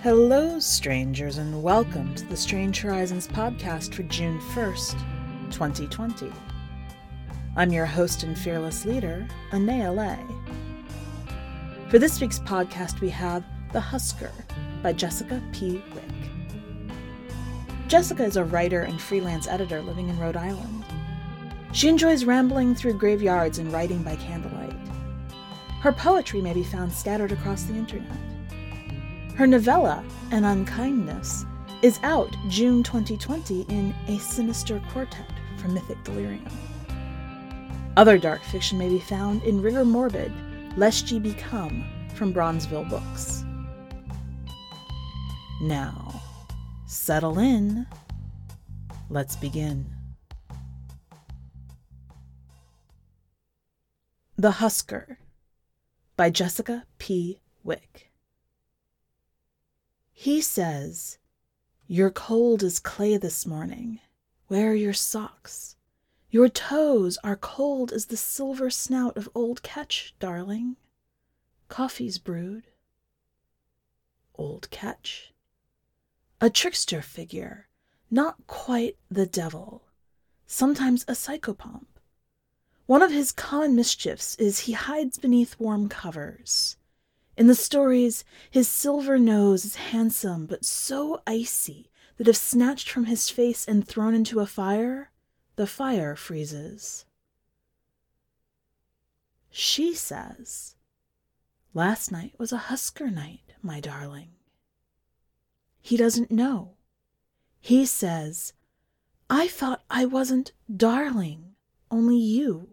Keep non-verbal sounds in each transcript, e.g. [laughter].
Hello, strangers, and welcome to the Strange Horizons podcast for June 1st, 2020. I'm your host and fearless leader, Anaea Lay. For this week's podcast, we have The Husker by Jessica P. Wick. Jessica is a writer and freelance editor living in Rhode Island. She enjoys rambling through graveyards and writing by candlelight. Her poetry may be found scattered across the internet. Her novella, An Unkindness, is out June 2020 in A Sinister Quartet from Mythic Delirium. Other dark fiction may be found in Rigor Morbid, Lest Ye Become from Bronzeville Books. Now, settle in. Let's begin. The Husker by Jessica P. Wick. He says, You're cold as clay this morning. Wear your socks. Your toes are cold as the silver snout of Old Ketch, darling. Coffee's brewed. Old Ketch. A trickster figure, not quite the devil, sometimes a psychopomp. One of his common mischiefs is he hides beneath warm covers. In the stories, his silver nose is handsome but so icy that if snatched from his face and thrown into a fire, the fire freezes. She says, Last night was a husker night, my darling. He doesn't know. He says, I thought I wasn't darling, only you.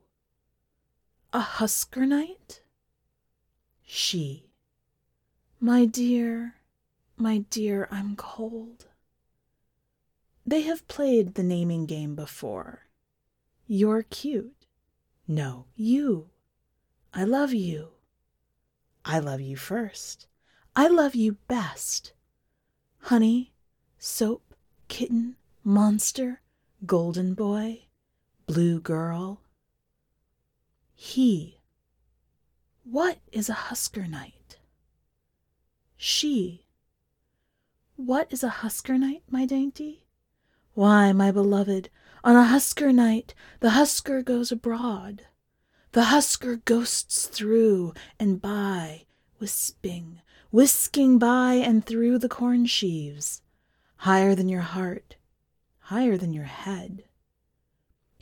A husker night? She. My dear, my dear, I'm cold. They have played the naming game before. You're cute. No, you. I love you. I love you first. I love you best. Honey, soap, kitten, monster, golden boy, blue girl. He. What is a husker night? She. What is a husker night, my dainty? Why, my beloved, on a husker night the husker goes abroad. The husker ghosts through and by, wisping, whisking by and through the corn sheaves, higher than your heart, higher than your head.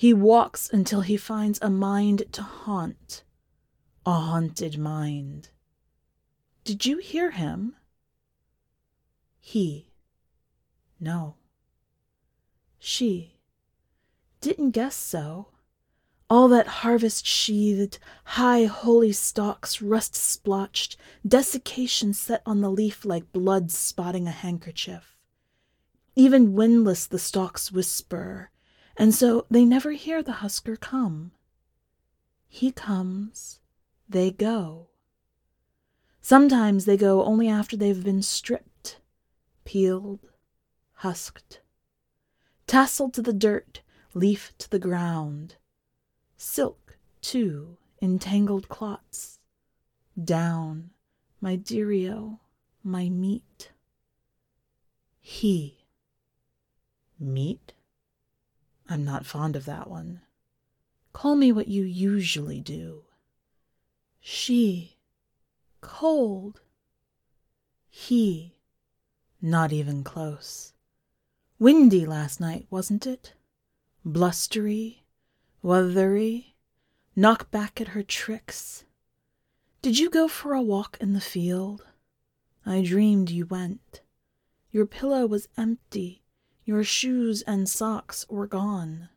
He walks until he finds a mind to haunt, a haunted mind. Did you hear him? He. No. She. Didn't guess so. All that harvest sheathed, high holy stalks rust splotched, desiccation set on the leaf like blood spotting a handkerchief. Even windless the stalks whisper, and so they never hear the husker come. He comes, they go. Sometimes they go only after they've been stripped, peeled, husked, tasseled to the dirt, leaf to the ground, silk, too, in tangled clots. Down, my deario, my meat. He. Meat? I'm not fond of that one. Call me what you usually do. She cold. He, not even close. Windy last night, wasn't it? Blustery, weathery, knock back at her tricks. Did you go for a walk in the field? I dreamed you went. Your pillow was empty, your shoes and socks were gone.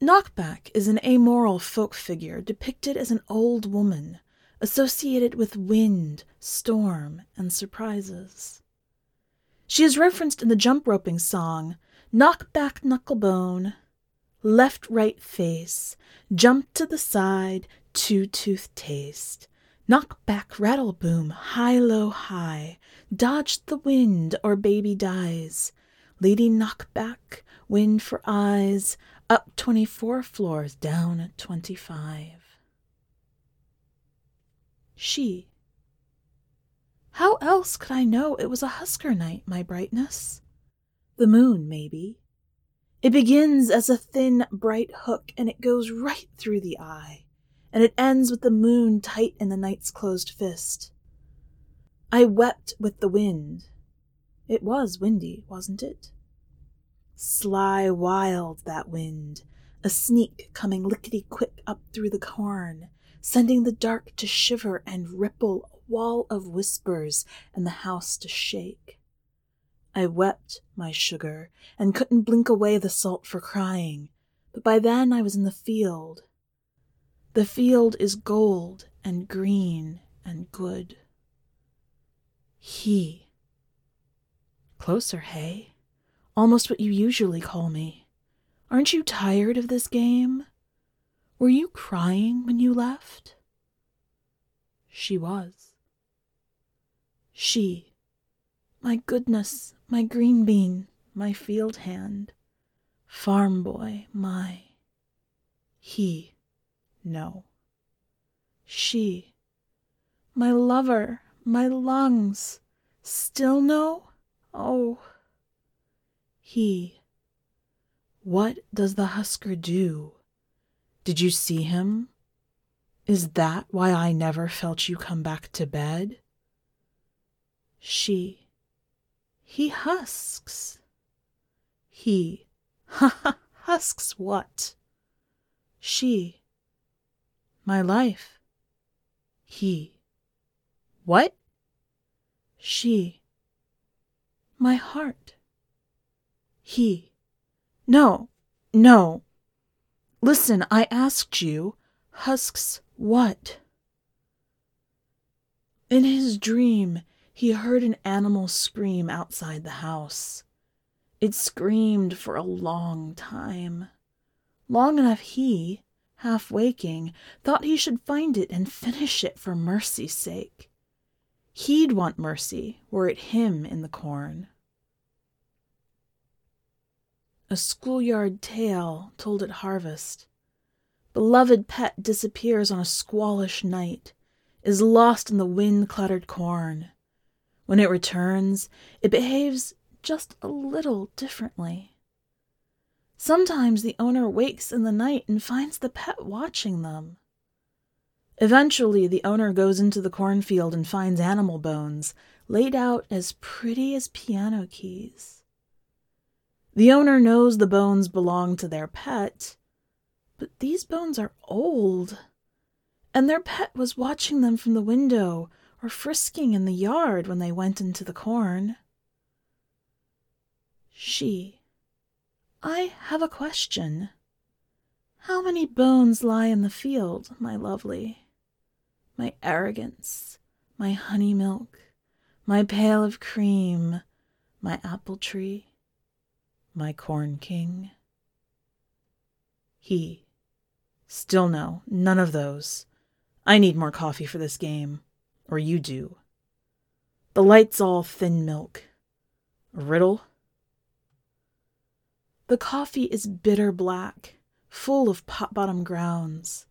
Knockback is an amoral folk figure depicted as an old woman, associated with wind, storm, and surprises. She is referenced in the jump roping song Knockback Knucklebone, Left Right Face, Jump to the Side, Two Tooth Taste, Knockback Rattle Boom, High Low High, Dodge the Wind or Baby Dies, Lady knock back, wind for eyes, up 24 floors, down 25. She. How else could I know it was a husker night, my brightness? The moon, maybe. It begins as a thin, bright hook, and it goes right through the eye, and it ends with the moon tight in the night's closed fist. I wept with the wind. It was windy, wasn't it? Sly, wild, that wind, a sneak coming lickety quick up through the corn, sending the dark to shiver and ripple a wall of whispers and the house to shake. I wept, my sugar, and couldn't blink away the salt for crying, but by then I was in the field. The field is gold and green and good. He. Closer, hey? Almost what you usually call me. Aren't you tired of this game? Were you crying when you left? She was. She. My goodness, my green bean, my field hand, farm boy, my. He, no. She, my lover, my lungs, still no? Oh. He, what does the husker do? Did you see him? Is that why I never felt you come back to bed? She, he husks. He. Ha [laughs] ha! Husks what? She. My life. He. What? She. My heart. He. No, no. Listen, I asked you, husks what? In his dream, he heard an animal scream outside the house. It screamed for a long time. Long enough he, half waking, thought he should find it and finish it for mercy's sake. He'd want mercy were it him in the corn. A schoolyard tale told at harvest. Beloved pet disappears on a squallish night, is lost in the wind cluttered corn. When it returns, it behaves just a little differently. Sometimes the owner wakes in the night and finds the pet watching them. Eventually, the owner goes into the cornfield and finds animal bones laid out as pretty as piano keys. The owner knows the bones belong to their pet, but these bones are old, and their pet was watching them from the window or frisking in the yard when they went into the corn. She. I have a question. How many bones lie in the field, my lovely? My arrogance, my honey milk, my pail of cream, my apple tree, my corn king. He. Still no, none of those. I need more coffee for this game or you do. The light's all thin milk. A riddle? The coffee is bitter black, full of pot bottom grounds.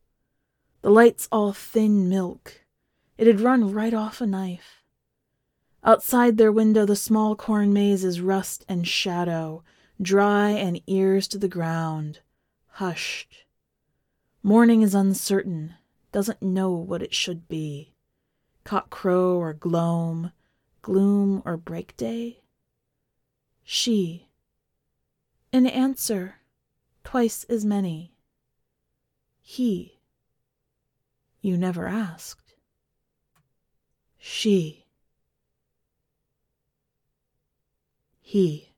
The light's all thin milk. It had run right off a knife. Outside their window, the small corn maze is rust and shadow, dry and ears to the ground, hushed. Morning is uncertain, doesn't know what it should be cockcrow or gloam, gloom or breakday? She. In answer, twice as many. He. You never asked. She. He.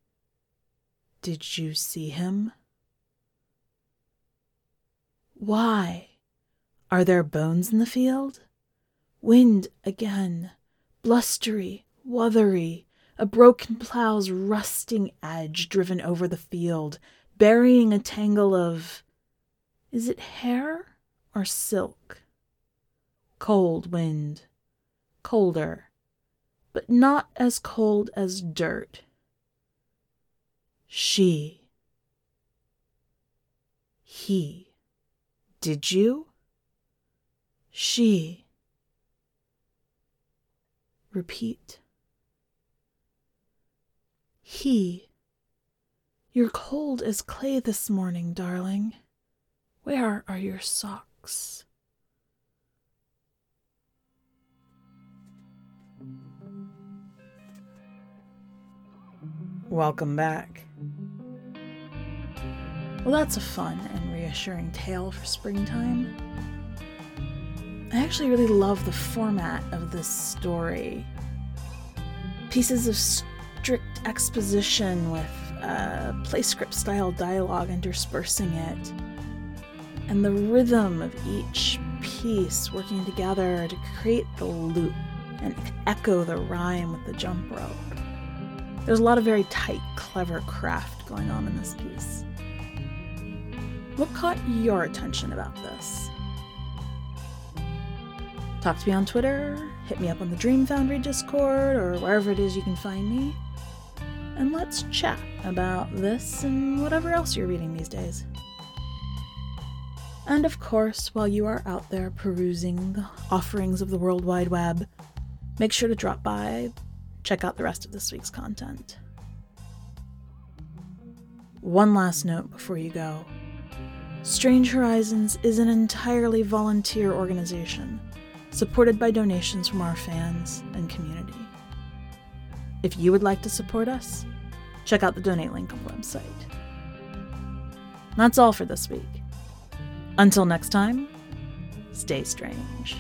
Did you see him? Why? Are there bones in the field? Wind again, blustery, wuthery, a broken plow's rusting edge driven over the field, burying a tangle of. Is it hair or silk? Cold wind, colder, but not as cold as dirt. She. He. Did you? She. Repeat. He. You're cold as clay this morning, darling. Where are your socks? Welcome back. Well, that's a fun and reassuring tale for springtime. I actually really love the format of this story. Pieces of strict exposition with uh, play script style dialogue interspersing it, and the rhythm of each piece working together to create the loop and echo the rhyme with the jump rope. There's a lot of very tight, clever craft going on in this piece. What caught your attention about this? Talk to me on Twitter, hit me up on the Dream Foundry Discord, or wherever it is you can find me, and let's chat about this and whatever else you're reading these days. And of course, while you are out there perusing the offerings of the World Wide Web, make sure to drop by check out the rest of this week's content. One last note before you go Strange Horizons is an entirely volunteer organization, supported by donations from our fans and community. If you would like to support us, check out the donate link on the website. That's all for this week. Until next time, stay strange.